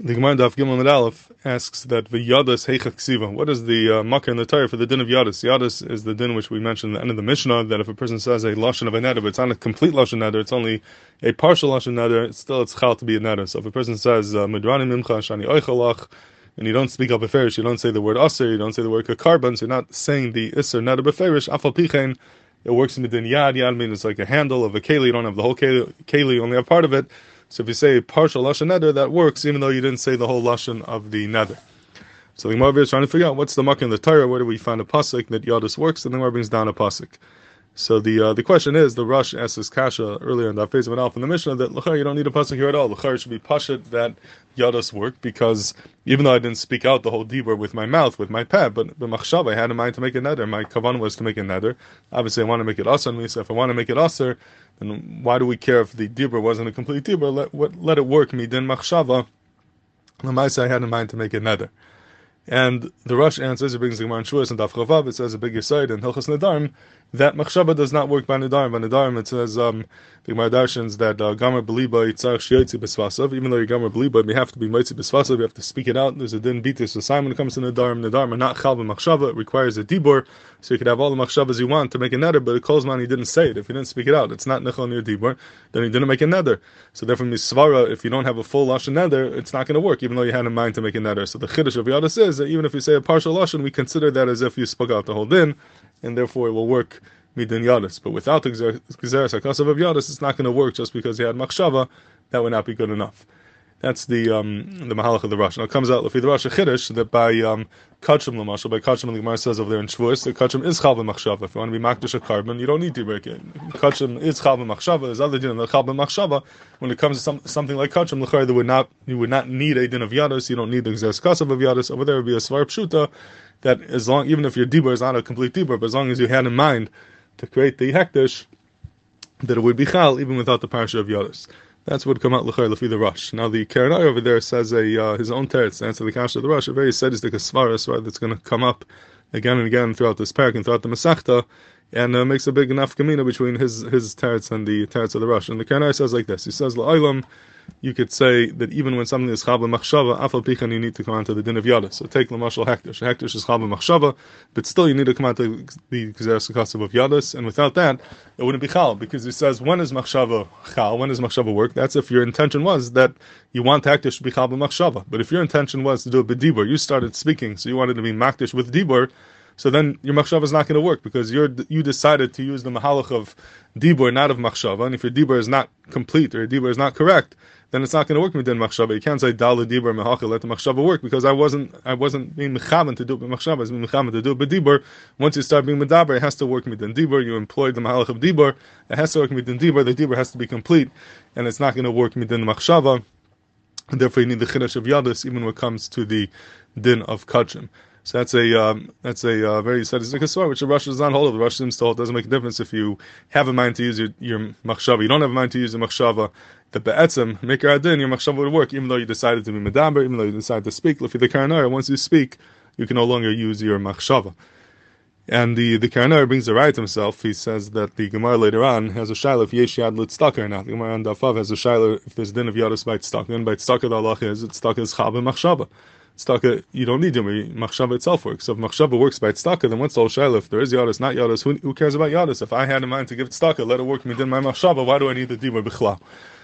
The Gemara Daf Gimel and Aleph asks that the Yadas Heicha Ksiva. What is the uh, Makkah in the Torah for the din of Yadas? Yadas is the din which we mentioned at the end of the Mishnah that if a person says a lashon of a neder, but it's not a complete lashon neder, it's only a partial lashon neder, still it's chal to be a neder. So if a person says uh, Midrani Mimcha Shani Oichalach, and you don't speak up beferish, you don't say the word aser, you don't say the word kakarban, so you're not saying the iser neder beferish. Afal pichein, it works in the din yad. Yad means it's like a handle of a keli. You don't have the whole keli you only have part of it. So if you say partial lashon neder, that works even though you didn't say the whole lashon of the neder. So the Gemara is trying to figure out what's the muck in the Torah. Where do we find a pasuk that Yadis works? And the Gemara brings down a pasuk. So the uh, the question is, the Rosh asks this kasha earlier in the an alpha in the Mishnah that Lachar, you don't need a pasuk here at all. Lachar should be pashit that Yadas work because even though I didn't speak out the whole dibur with my mouth, with my pad, but the machshav I had in mind to make a neder. My kavan was to make a neder. Obviously, I want to make it aser me. So if I want to make it aser, then why do we care if the dibur wasn't a complete dibur? Let, let it work me din machshava. The I had in mind to make a neder. And the Rosh answers, it brings the Gemara in Shavuos and Daf Chavav, it says a bigger side in Hilchas Nedarim, that Machshava does not work by Nedarim. By Nedarim, it says, um, the Gemara Darshans, that uh, Gamer Beliba Yitzarech Shiotzi Besvasav, even though you're Gamer Beliba, you have to be Moitzi Besvasav, you have to speak it out. There's a din beatis so Simon comes to Nedarim. Nedarim are not Chal Machshava, it requires a Dibor, so you could have all the Machshavas you want to make a neder, but it calls man, he didn't say it. If he didn't speak it out, it's not Nechel near Dibor, then he didn't make a neder. So therefore, Misvara, if you don't have a full Lashon neder, it's not going to work, even though you had in mind to make a neder. So the Chiddush of Yadis is that even if you say a part partial lashon, we consider that as if you spoke out the whole din, and therefore it will work midin yadis. But without the gzeres hakasav of yadis, it's not going to work just because he had machshava. That would not be good enough. That's the um, the mahalach of the Rosh. Now it comes out if the Rosh Chiddush that by um, kachim lamashal by kachim the Gemara says over there in Shavuos the kachim is chal machshava. If you want to be makdish a korban, you don't need to break it. Kachim is chal machshava. There's other din of chal machshava. When it comes to some, something like kachim lechayr, there would not you would not need a din of yadus. You don't need the exes of yadus. Over there would be a svar pshuta that as long even if your dibur is not a complete dibur, but as long as you had in mind to create the hektish, that it would be chal even without the parsha of yadus. That's what come out l'chayr lefi the rosh. Now the Keren Orah over there says a uh, his own teretz to answer the kasha of the rosh. A very sadistic svara, svara that's going to come up again and again throughout this parak and throughout the Masechta, and uh, makes a big enough kamina between his his teretz and the teretz of the rosh. And the Keren Orah says like this. He says la'olam you could say that even when something is chaba machshava, afal pichan you need to come on to the din of yada. So take lamashal hektish. Hektish is chaba machshava, but still you need to come on to the gzeres of yadas, and without that, it wouldn't be chal because he says when is machshava chal? When is machshava work? That's if your intention was that you want hektish to be chal machshava. But if your intention was to do a bedibur, you started speaking, so you wanted to be makdish with dibur so then your machshava is not going to work because you're you decided to use the mahalach of dibur, not of machshava. And if your dibur is not complete or your dibur is not correct, then it's not going to work midin machshava. You can't say dal dibur mehachil let the machshava work because I wasn't I wasn't being mechavan to do it with machshava. I was being to do it with dibur. Once you start being medaber, it has to work midin dibur. You employed the mahalach of dibur. It has to work midin dibur. The dibur has to be complete, and it's not going to work midin machshava. And therefore, you need the chiddush of yadus even when it comes to the din of kachim. So that's a um, that's a uh, very sadistic story, which the Rosh does not hold. The Rosh seems hold. Doesn't make a difference if you have a mind to use your, your machshava. You don't have a mind to use your machshava. The be'etzem make your adin, your machshava would work, even though you decided to be medaber, even though you decided to speak. If the karanara, once you speak, you can no longer use your machshava. And the the Keren Orah brings the right himself. He says that the Gemara later on has a shaila if yesh yad litzdaka or not. The Gemara on Dafav has a shaila if there's din of yadus by tzedakah, and by tzedakah the Allah is tzedakah is chab and machshava tzedakah, you don't need Yom Machshava itself works. So if Machshava works by tzedakah, then what's the whole? If there is Yadis, not Yadis, who, who, cares about Yadis? If I had in mind to give tzedakah, let it work me then my Machshava, why do I need the Dibur B'chla?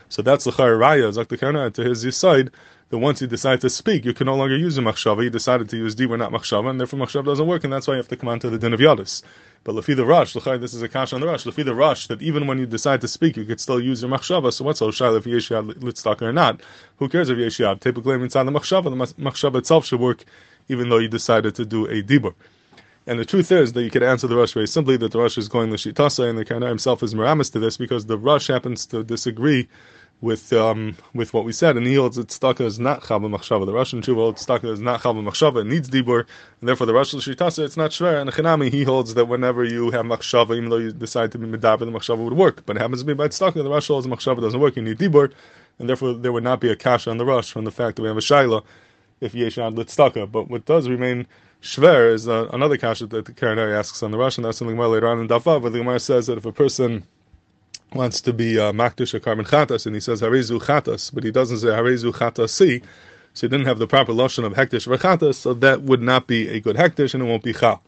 So that's the Raya, Zakta Kana, to his side, that once you decide to speak, you can no longer use a Machshava. You decided to use Dibur, not Machshava, and therefore Machshava doesn't work, and that's why you have to come on to the din of Yadis. But Lafi the Rosh, this is a kash on the Rosh, Lafi the Rosh, that even when you decide to speak, you could still use your machshava. So what's shy if Yeshiyad litztaka or not? Who cares if Yeshiyad? Typically, inside the machshava, the machshava itself should work, even though you decided to do a dibur. And the truth is that you could answer the Rosh very simply that the Rosh is going the Shitasa, and the Kana himself is Miramis to this because the Rosh happens to disagree with um, with what we said, and he holds that is not chava machshava. The Russian tshuva holds staka is not chava machshava. It needs dibur, and therefore the Russian shitasa it's not shver. And Chinami he holds that whenever you have machshava, even though you decide to be medaber, the machshava would work. But it happens to be by staka. The Russian holds machshava doesn't work. You need dibur, and therefore there would not be a kasha on the rosh from the fact that we have a shaila if yeshad lit staka. But what does remain shver is uh, another kasha that the Keren Orah asks on the rosh, and that's something more later on in Dafav, where the Gemara says that if a person wants to be uh, makdish a korban chatas, and he says harezu chatas, but he doesn't say harezu chatasi. so he didn't have the proper lashon of hektish v'chatas, so that would not be a good hektish and it won't be chal.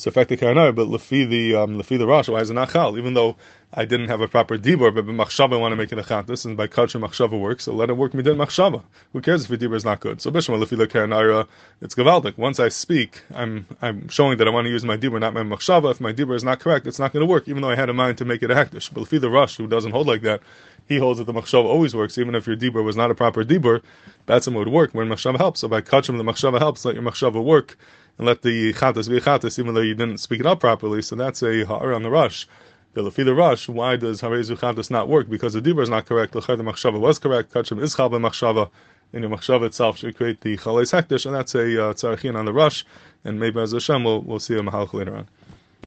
So effective karanai, but lefi the um, lefi the rosh, why is it not chal? Even though I didn't have a proper dibur, but machshava I want to make it a chatas, and by culture machshava works, so let it work midin machshava. Who cares if your dibur is not good? So bishma lefi the karanai, it's gavaldik. Once I speak, I'm I'm showing that I want to use my dibur, not my machshava. If my dibur is not correct, it's not going to work, even though I had a mind to make it a hektish. But lefi the rosh, who doesn't hold like that, he holds that the machshava always works, even if your dibur was not a proper dibur, batsim would work when machshava helps. So by kachim, the machshava helps, let your machshava work, and let the chatas be chatas, even though you didn't speak it up properly. So that's a ha'ar on the rosh. The lefi the rosh, why does harezu chatas not work? Because the dibur is not correct. The machshava was correct. Kachim is chal machshava. And your machshava itself should create the chalais hektish, and that's a uh, on the rosh. And maybe as Hashem, we'll, we'll see a mahalch later on.